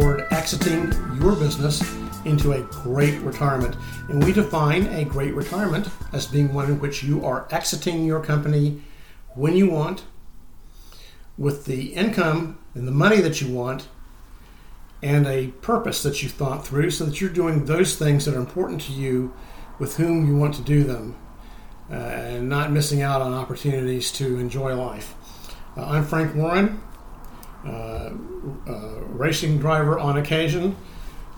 toward exiting your business into a great retirement. And we define a great retirement as being one in which you are exiting your company when you want, with the income and the money that you want and a purpose that you thought through so that you're doing those things that are important to you with whom you want to do them uh, and not missing out on opportunities to enjoy life. Uh, I'm Frank Warren, racing driver on occasion,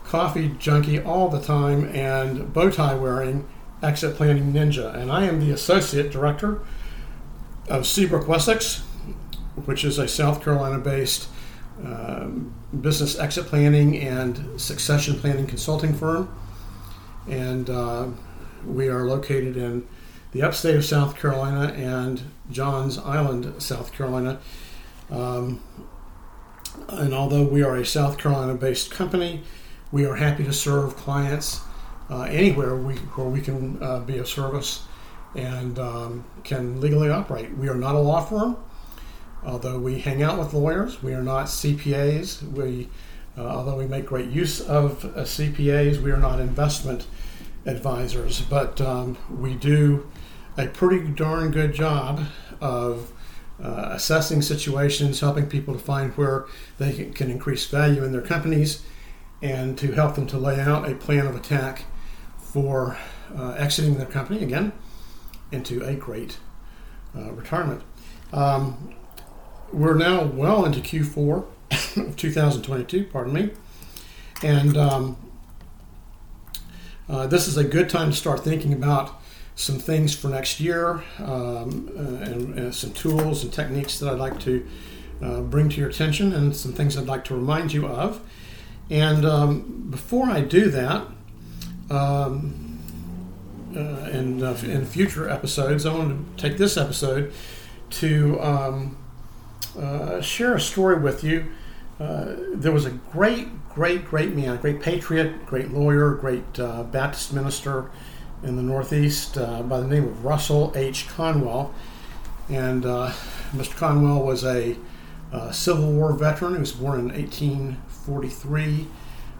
coffee junkie all the time, and bow tie wearing exit planning ninja. And I am the associate director of Seabrook Wessex, which is a South Carolina based um, business exit planning and succession planning consulting firm. And uh, we are located in the upstate of South Carolina and Johns Island, South Carolina. Um, and although we are a South Carolina based company, we are happy to serve clients uh, anywhere we, where we can uh, be of service and um, can legally operate. We are not a law firm. Although we hang out with lawyers, we are not CPAs. We, uh, although we make great use of uh, CPAs, we are not investment advisors. But um, we do a pretty darn good job of uh, assessing situations, helping people to find where they can, increase value in their companies, and to help them to lay out a plan of attack for uh, exiting their company again into a great uh, retirement. Um, we're now well into Q4 of 2022, pardon me. And um, uh, this is a good time to start thinking about some things for next year um, uh, and, and, some tools and techniques that I'd like to uh, bring to your attention and some things I'd like to remind you of. And um, before I do that, um, uh, in, uh, in future episodes, I want to take this episode to um, uh, share a story with you. Uh, there was a great, great, great man, a great patriot, great lawyer, great Baptist minister in the Northeast uh, by the name of Russell H. Conwell. And uh, Mr. Conwell was a Civil War veteran. He was born in 1843.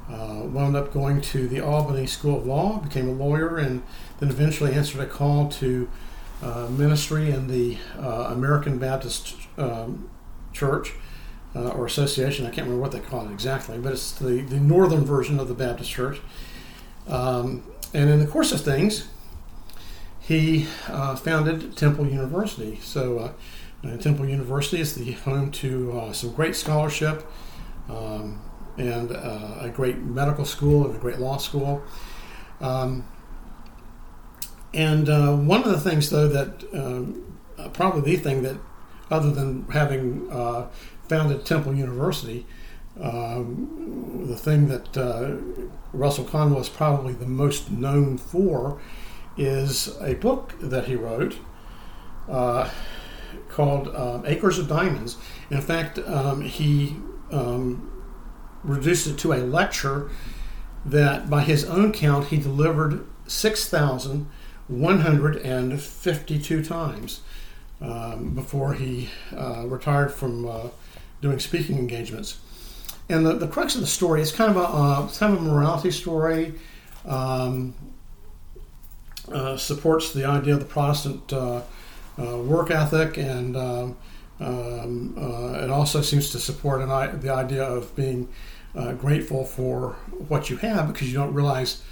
wound up going to the Albany School of Law, became a lawyer, and then eventually answered a call to ministry in the American Baptist um, church uh, or association. I can't remember what they call it exactly, but it's the, the northern version of the Baptist church. Um, and in the course of things, he uh, founded Temple University. So, uh, uh Temple University is the home to uh, some great scholarship um, and uh, a great medical school and a great law school. Um, and one of the things, though, that um, probably the thing that other than having uh, founded Temple University, um, the thing that uh, Russell Conwell is probably the most known for is a book that he wrote uh, called um, Acres of Diamonds. In fact, um, he um, reduced it to a lecture that, by his own count, he delivered 6,152 times um, before he uh, retired from uh, doing speaking engagements. And the, the crux of the story is kind of a, uh, kind of a morality story. Um, uh, supports the idea of the Protestant uh, uh, work ethic, and um, um it also seems to support an, the idea of being grateful for what you have because you don't realize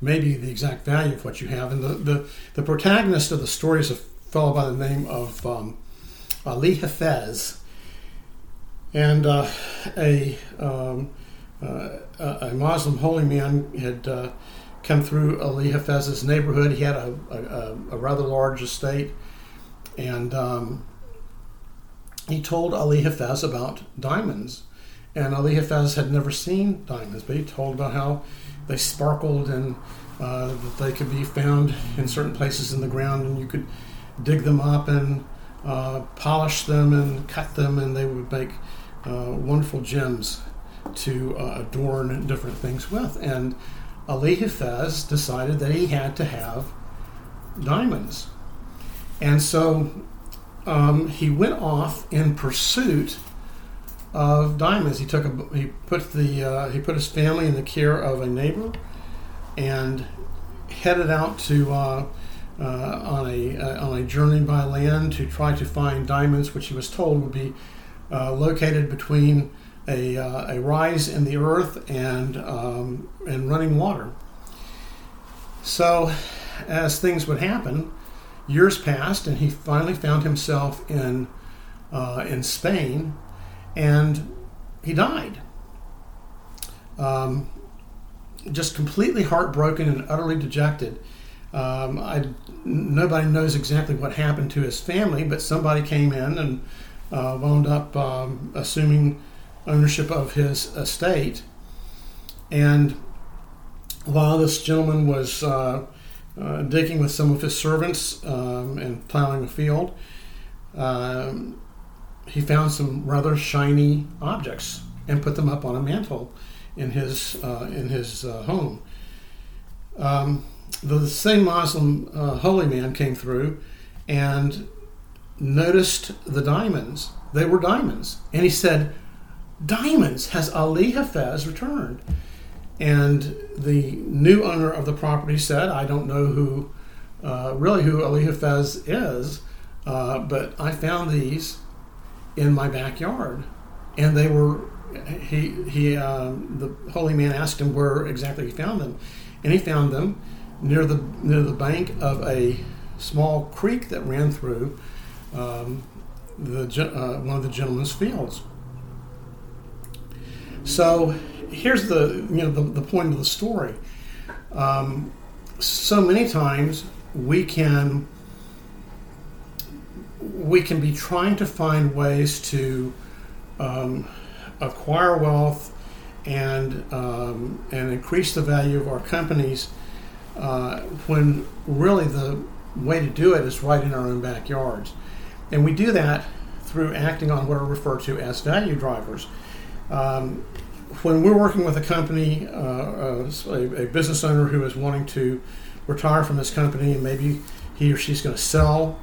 maybe the exact value of what you have. And the, the, the protagonist of the story is a fellow by the name of um, Ali Hafez, and uh, a um, uh, a Muslim holy man had uh, come through Ali Hafez's neighborhood. He had a, a, a rather large estate, and um, he told Ali Hafez about diamonds. And Ali Hafez had never seen diamonds, but he told about how they sparkled and uh, that they could be found in certain places in the ground, and you could dig them up and uh, polish them and cut them, and they would make uh, wonderful gems to uh, adorn different things with. And Ali Hafez decided that he had to have diamonds. And so um, he went off in pursuit of diamonds. He took a, he put the uh, he put his family in the care of a neighbor, and headed out to uh, on a uh, on a journey by land to try to find diamonds, which he was told would be uh, located between a, uh, a rise in the earth and um, and running water. So, as things would happen, years passed, and he finally found himself in uh, in Spain, and he died. Um, just completely heartbroken and utterly dejected. Um, I, nobody knows exactly what happened to his family, but somebody came in and uh, wound up um, assuming ownership of his estate. And while this gentleman was uh, uh, digging with some of his servants um, and plowing a field, um, he found some rather shiny objects and put them up on a mantle in his uh, in his uh, home. Um, the same Muslim uh, holy man came through and noticed the diamonds. They were diamonds, and he said, "Diamonds! Has Ali Hafez returned?" And the new owner of the property said, "I don't know who, uh, really, who Ali Hafez is, uh, but I found these in my backyard, and they were he he uh, the holy man asked him where exactly he found them, and he found them near the near the bank of a small creek that ran through um, the uh, one of the gentleman's fields. So here's the you know the, the point of the story. Um, so many times we can we can be trying to find ways to um, acquire wealth and um, and increase the value of our companies uh, when really the way to do it is right in our own backyards. And we do that through acting on what are referred to as value drivers. Um, when we're working with a company, uh, a, a, business owner who is wanting to retire from this company, and maybe he or she's going to sell,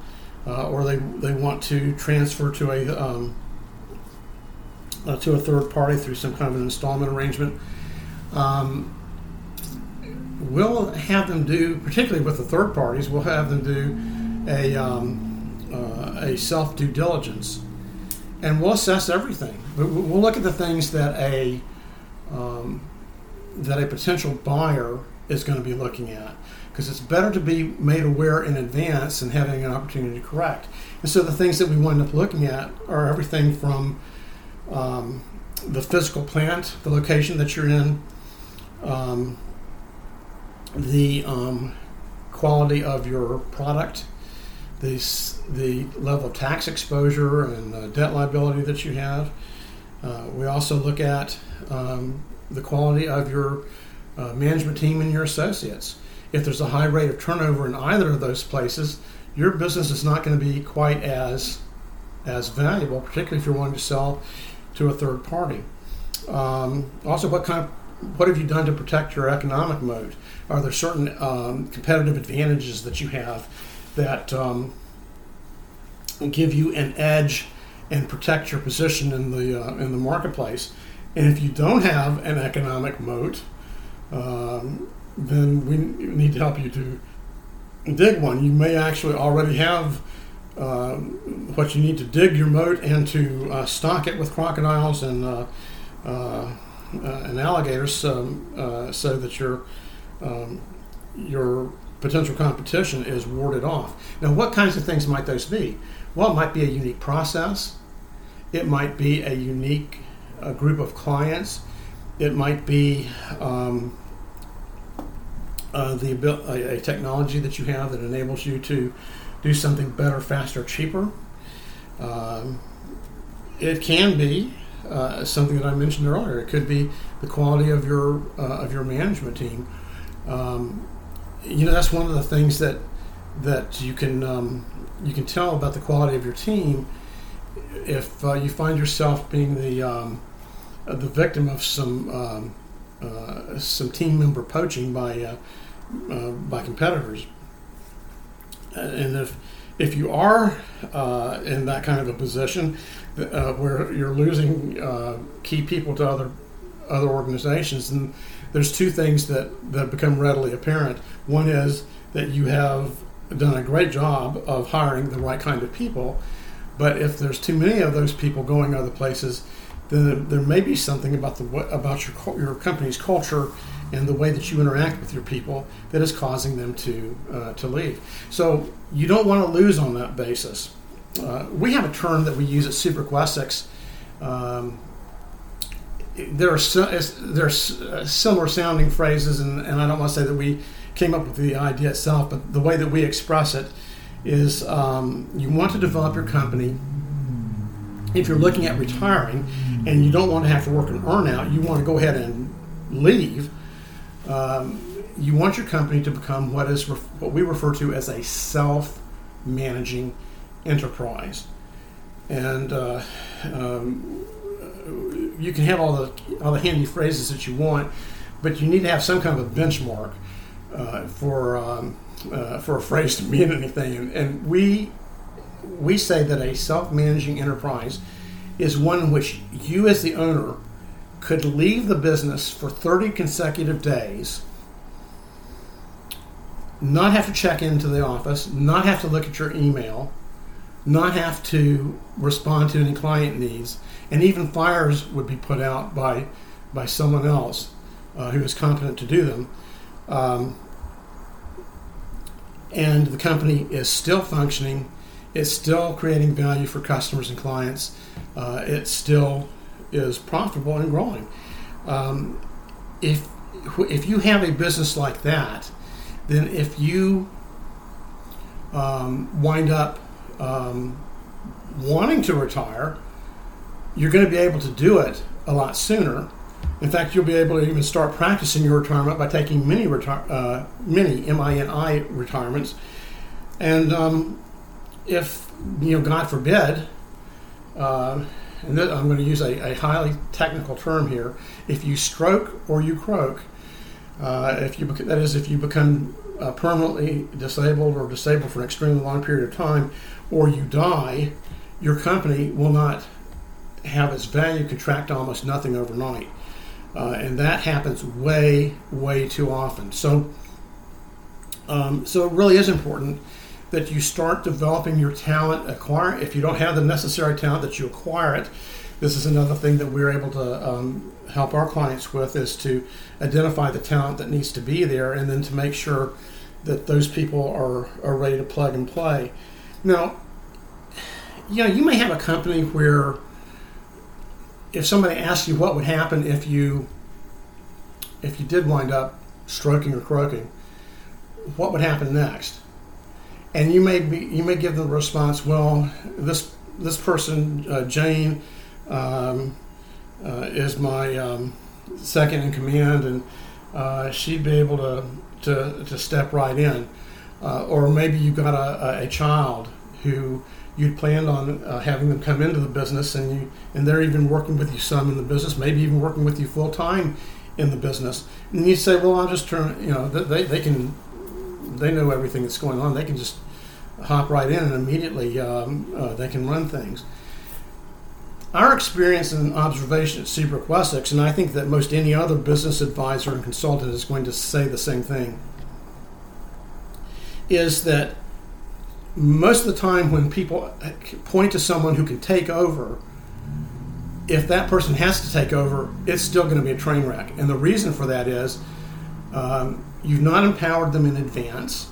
uh, or they, they want to transfer to a um, uh, to a third party through some kind of an installment arrangement. Um, we'll have them do, particularly with the third parties, we'll have them do a, um, uh, a self due diligence. And we'll assess everything. We'll look at the things that a um, that a potential buyer is going to be looking at because it's better to be made aware in advance and having an opportunity to correct. And so the things that we wind up looking at are everything from um, the physical plant, the location that you're in, um, the um, quality of your product, the, the level of tax exposure and debt liability that you have. Uh, we also look at um, the quality of your uh, management team and your associates. If there's a high rate of turnover in either of those places, your business is not going to be quite as as valuable, particularly if you're wanting to sell to a third party. Um, also, what kind of what have you done to protect your economic moat? Are there certain um, competitive advantages that you have that um, give you an edge and protect your position in the uh, in the marketplace? And if you don't have an economic moat, um, then we need to help you to dig one. You may actually already have uh, what you need to dig your moat and to uh, stock it with crocodiles and uh, uh, and alligators, um, so that your um, your potential competition is warded off. Now, what kinds of things might those be? Well, it might be a unique process. It might be a unique uh, group of clients. It might be um, uh, the a, a, technology that you have that enables you to do something better, faster, cheaper. Um, it can be uh, something that I mentioned earlier. It could be the quality of your uh, of your management team um, you know, that's one of the things that that you can um, you can tell about the quality of your team if uh, you find yourself being the um, uh, the victim of some um, uh, some team member poaching by uh, uh, by competitors. And if if you are uh, in that kind of a position uh, where you're losing uh, key people to other other organizations, then there's two things that that become readily apparent. One is that you have done a great job of hiring the right kind of people, but if there's too many of those people going other places, then there may be something about the about your your company's culture and the way that you interact with your people that is causing them to uh, to leave. So you don't want to lose on that basis. Uh, we have a term that we use at Seabrook Wessex. Um, there are there are uh, similar sounding phrases, and, and I don't want to say that we came up with the idea itself, but the way that we express it is um, you want to develop your company. If you're looking at retiring and you don't want to have to work an earnout, you want to go ahead and leave um, you want your company to become what is ref- what we refer to as a self-managing enterprise, and uh, um, you can have all the all the handy phrases that you want, but you need to have some kind of a benchmark uh, for um, uh, for a phrase to mean anything. And, and we we say that a self-managing enterprise is one in which you, as the owner, could leave the business for 30 consecutive days, not have to check into the office, not have to look at your email, not have to respond to any client needs, and even fires would be put out by by someone else uh, who is competent to do them. Um, and the company is still functioning, it's still creating value for customers and clients, uh, it's still is profitable and growing. Um, if if you have a business like that, then if you um, wind up um, wanting to retire, you're going to be able to do it a lot sooner. In fact, you'll be able to even start practicing your retirement by taking many uh, many M-I-N-I retirements. And um, if you know, God forbid, uh, and I'm going to use a, a, highly technical term here. If you stroke or you croak, uh, if you that is, if you become uh, permanently disabled or disabled for an extremely long period of time, or you die, your company will not have its value contract almost nothing overnight, uh, and that happens way, way too often. So, um, so it really is important that you start developing your talent, acquire. If you don't have the necessary talent, that you acquire it. This is another thing that we're able to um, help our clients with is to identify the talent that needs to be there, and then to make sure that those people are are ready to plug and play. Now, you know, you may have a company where if somebody asks you what would happen if you if you did wind up stroking or croaking, what would happen next? and you may be you may give the response, well, this this person uh, Jane um, uh, is my um, second in command, and uh, she'd be able to to, to step right in, uh, or maybe you've got a, a, child who you'd planned on uh, having them come into the business, and you and they're even working with you some in the business, maybe even working with you full time in the business, and you say, well, I'll just turn, you know, they they can they know everything that's going on. They can just hop right in and immediately um, uh, they can run things. Our experience and observation at Seabrook Wessex, and I think that most any other business advisor and consultant is going to say the same thing, is that most of the time when people point to someone who can take over, if that person has to take over, it's still going to be a train wreck. And the reason for that is um, you've not empowered them in advance.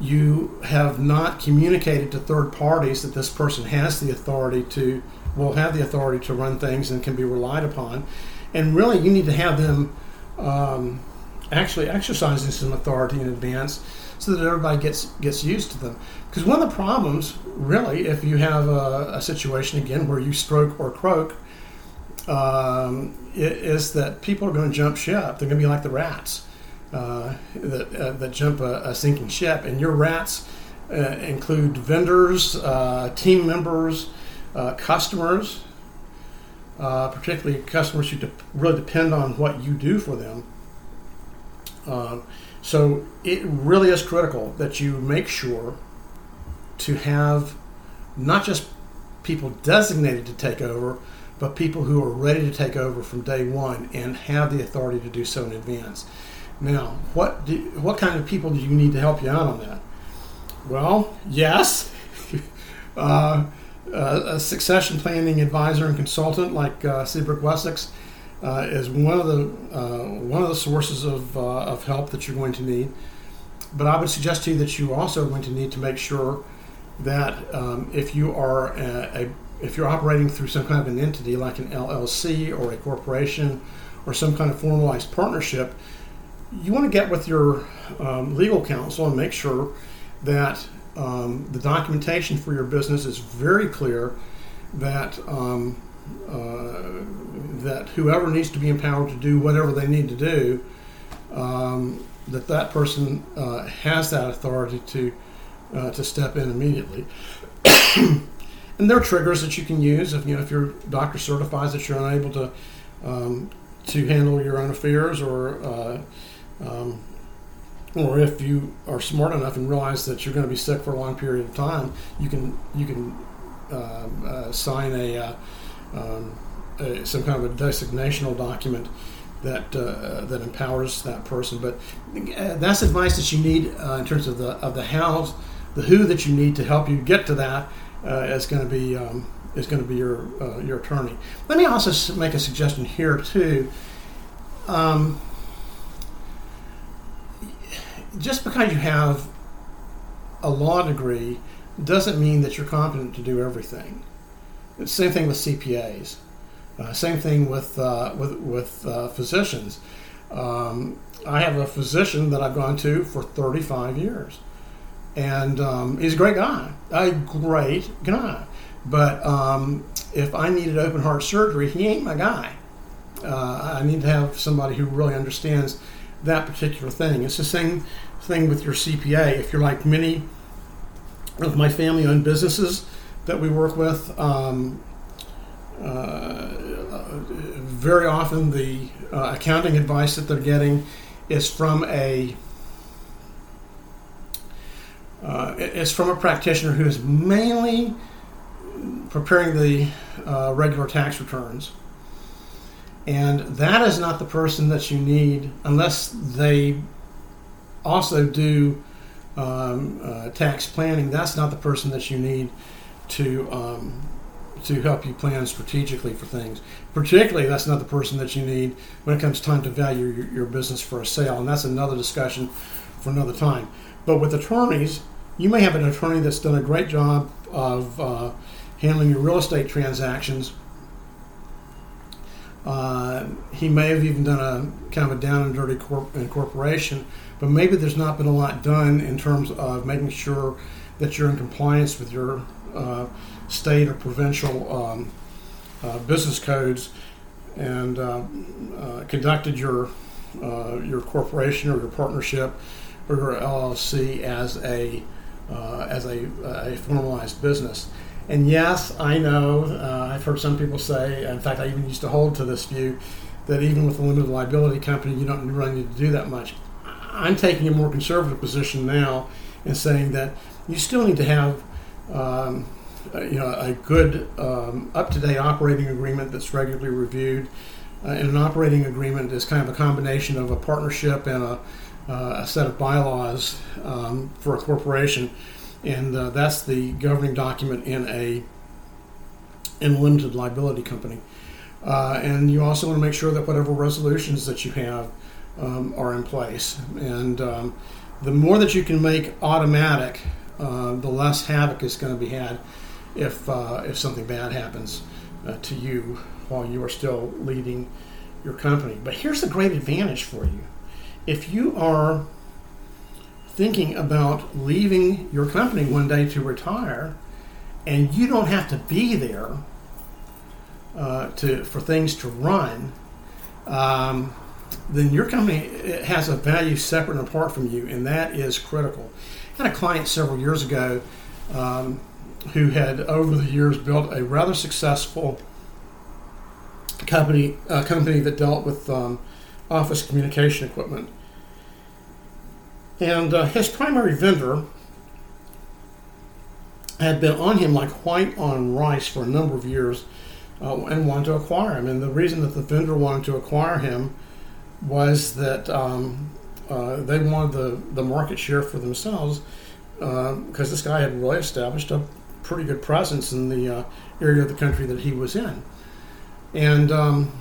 You have not communicated to third parties that this person has the authority to will have the authority to run things and can be relied upon. And really you need to have them um, actually exercising some authority in advance so that everybody gets gets used to them because one of the problems really if you have a, a situation again where you stroke or croak um, is that people are going to jump ship they're going to be like the rats uh, that, uh, that jump a, a, sinking ship. And your rats uh, include vendors, uh, team members, uh, customers, uh, particularly customers who de- really depend on what you do for them. Um, so it really is critical that you make sure to have not just people designated to take over, but people who are ready to take over from day one and have the authority to do so in advance. Now, what do, what kind of people do you need to help you out on that? Well, yes, uh, a succession planning advisor and consultant like uh, Seabrook Wessex uh, is one of the uh, one of the sources of, uh, of help that you're going to need. But I would suggest to you that you also are going to need to make sure that um, if you are a, a, if you're operating through some kind of an entity like an LLC or a corporation or some kind of formalized partnership, you want to get with your um, legal counsel and make sure that um, the documentation for your business is very clear. That um, that whoever needs to be empowered to do whatever they need to do, um, that that person uh, has that authority to uh, to step in immediately. and there are triggers that you can use if you know if your doctor certifies that you're unable to um, to handle your own affairs, or uh, um, or if you are smart enough and realize that you're going to be sick for a long period of time, you can you can um, uh, sign a, uh, um, a, some kind of a designational document that uh, that empowers that person. But uh, that's advice that you need uh, in terms of the of the how the who that you need to help you get to that uh, is going to be um, is going to be your uh, your attorney. Let me also make a suggestion here too. Um, just because you have a law degree doesn't mean that you're competent to do everything. Same thing with CPAs. Uh, same thing with uh, with with uh, physicians. Um, I have a physician that I've gone to for 35 years and um, he's a great guy, a great guy. But um, if I needed open heart surgery, he ain't my guy. Uh, I need to have somebody who really understands that particular thing. It's the same thing with your CPA. If you're like many of my family-owned businesses that we work with, um, uh, very often the uh, accounting advice that they're getting is from a uh, it's from a practitioner who is mainly preparing the uh, regular tax returns. And that is not the person that you need unless they also do um, uh, tax planning. That's not the person that you need to um, to help you plan strategically for things. Particularly, that's not the person that you need when it comes time to value your, your business for a sale. And that's another discussion for another time. But with attorneys, you may have an attorney that's done a great job of uh, handling your real estate transactions. Uh, he may have even done a kind of a down and dirty corp- incorporation, but maybe there's not been a lot done in terms of making sure that you're in compliance with your uh, state or provincial um, uh, business codes and uh, uh, conducted your your corporation or your partnership or your LLC as a uh, as a, a, formalized business. And yes, I know, uh, I've heard some people say, in fact, I even used to hold to this view, that even with a limited liability company, you don't really need to do that much. I'm taking a more conservative position now and saying that you still need to have um, you know, a good, um, up to date operating agreement that's regularly reviewed. Uh, and an operating agreement is kind of a combination of a partnership and a uh, a set of bylaws um, for a corporation, and uh, that's the governing document in a in a limited liability company. Uh, and you also want to make sure that whatever resolutions that you have um, are in place. And um, the more that you can make automatic, uh, the less havoc is going to be had if uh, if something bad happens uh, to you while you are still leading your company. But here's the great advantage for you if you are thinking about leaving your company one day to retire and you don't have to be there uh, to for things to run, um, then your company has a value separate and apart from you, and that is critical. I had a client several years ago um, who had, over the years, built a rather successful company a company that dealt with um, office communication equipment. And uh, his primary vendor had been on him like white on rice for a number of years uh, and wanted to acquire him. And the reason that the vendor wanted to acquire him was that um, uh, they wanted the, the market share for themselves because uh, this guy had really established a pretty good presence in the uh, area of the country that he was in. And um,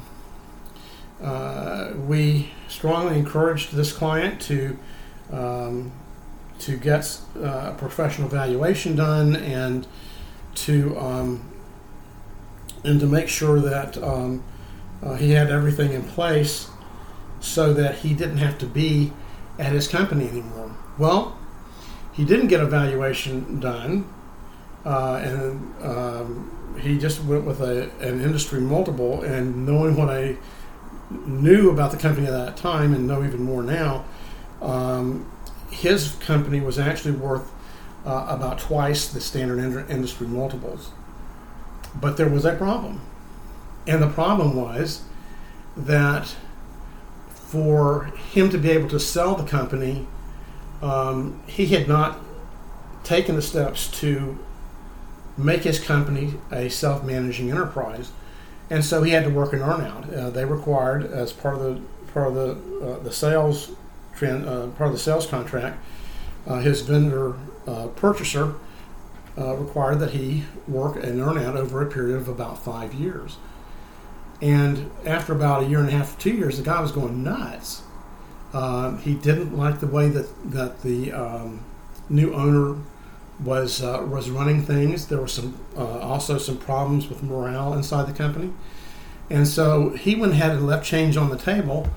uh, we strongly encouraged this client to um, to get uh, a professional valuation done and to um, and to make sure that um, he had everything in place so that he didn't have to be at his company anymore. Well, he didn't get a valuation done, uh, and um, he just went with a, an industry multiple. And knowing what I knew about the company at that time, and know even more now, um, his company was actually worth uh, about twice the standard industry multiples. But there was a problem. And the problem was that for him to be able to sell the company, um, he had not taken the steps to make his company a self managing enterprise. And so he had to work an earnout. Uh, they required, as part of the part of the uh, the sales uh, part of the sales contract, uh, his vendor uh, purchaser uh, required that he work an earnout over a period of about five years. And after about a year and a half, two years, the guy was going nuts. Uh, he didn't like the way that that the um, new owner was uh, was running things. There were some also some problems with morale inside the company, and so he went ahead and left change on the table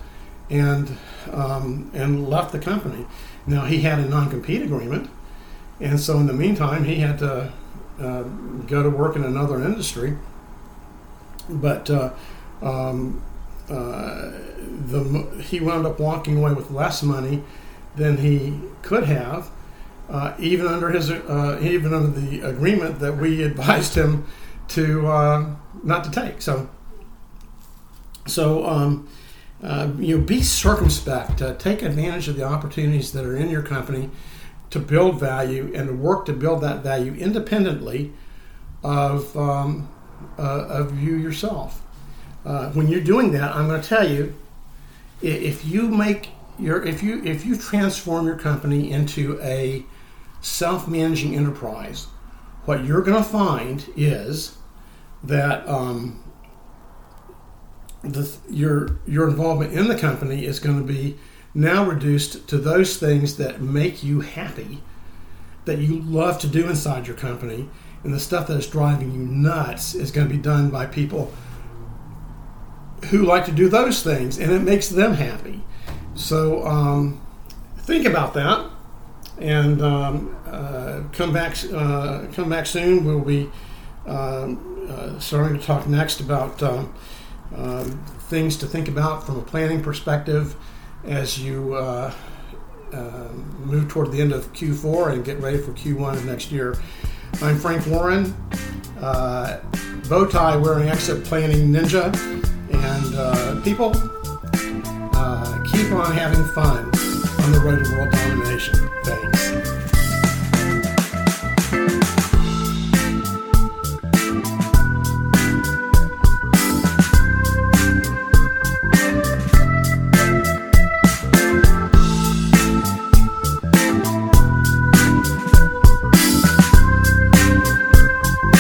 and um, and left the company. Now he had a non-compete agreement, and so in the meantime he had to uh, go to work in another industry. But uh, um, uh, the he wound up walking away with less money than he could have, uh, even under his uh, even under the agreement that we advised him to uh, not to take. So so. Um, uh, you know, be circumspect. Take advantage of the opportunities that are in your company to build value and work to build that value independently of um, uh, of you yourself. Uh, when you're doing that, I'm going to tell you, if you make your if you if you transform your company into a self-managing enterprise, what you're going to find is that um, the, your your involvement in the company is going to be now reduced to those things that make you happy, that you love to do inside your company, and the stuff that is driving you nuts is going to be done by people who like to do those things, and it makes them happy. So um, think about that, and um, uh, come back. Uh, come back soon. We'll be um, uh, starting to talk next about. Um, um, things to think about from a planning perspective as you uh, uh, move toward the end of Q4 and get ready for Q1 of next year. I'm Frank Warren, uh, bow tie wearing exit planning ninja, and uh, people uh, keep on having fun on the road to world domination.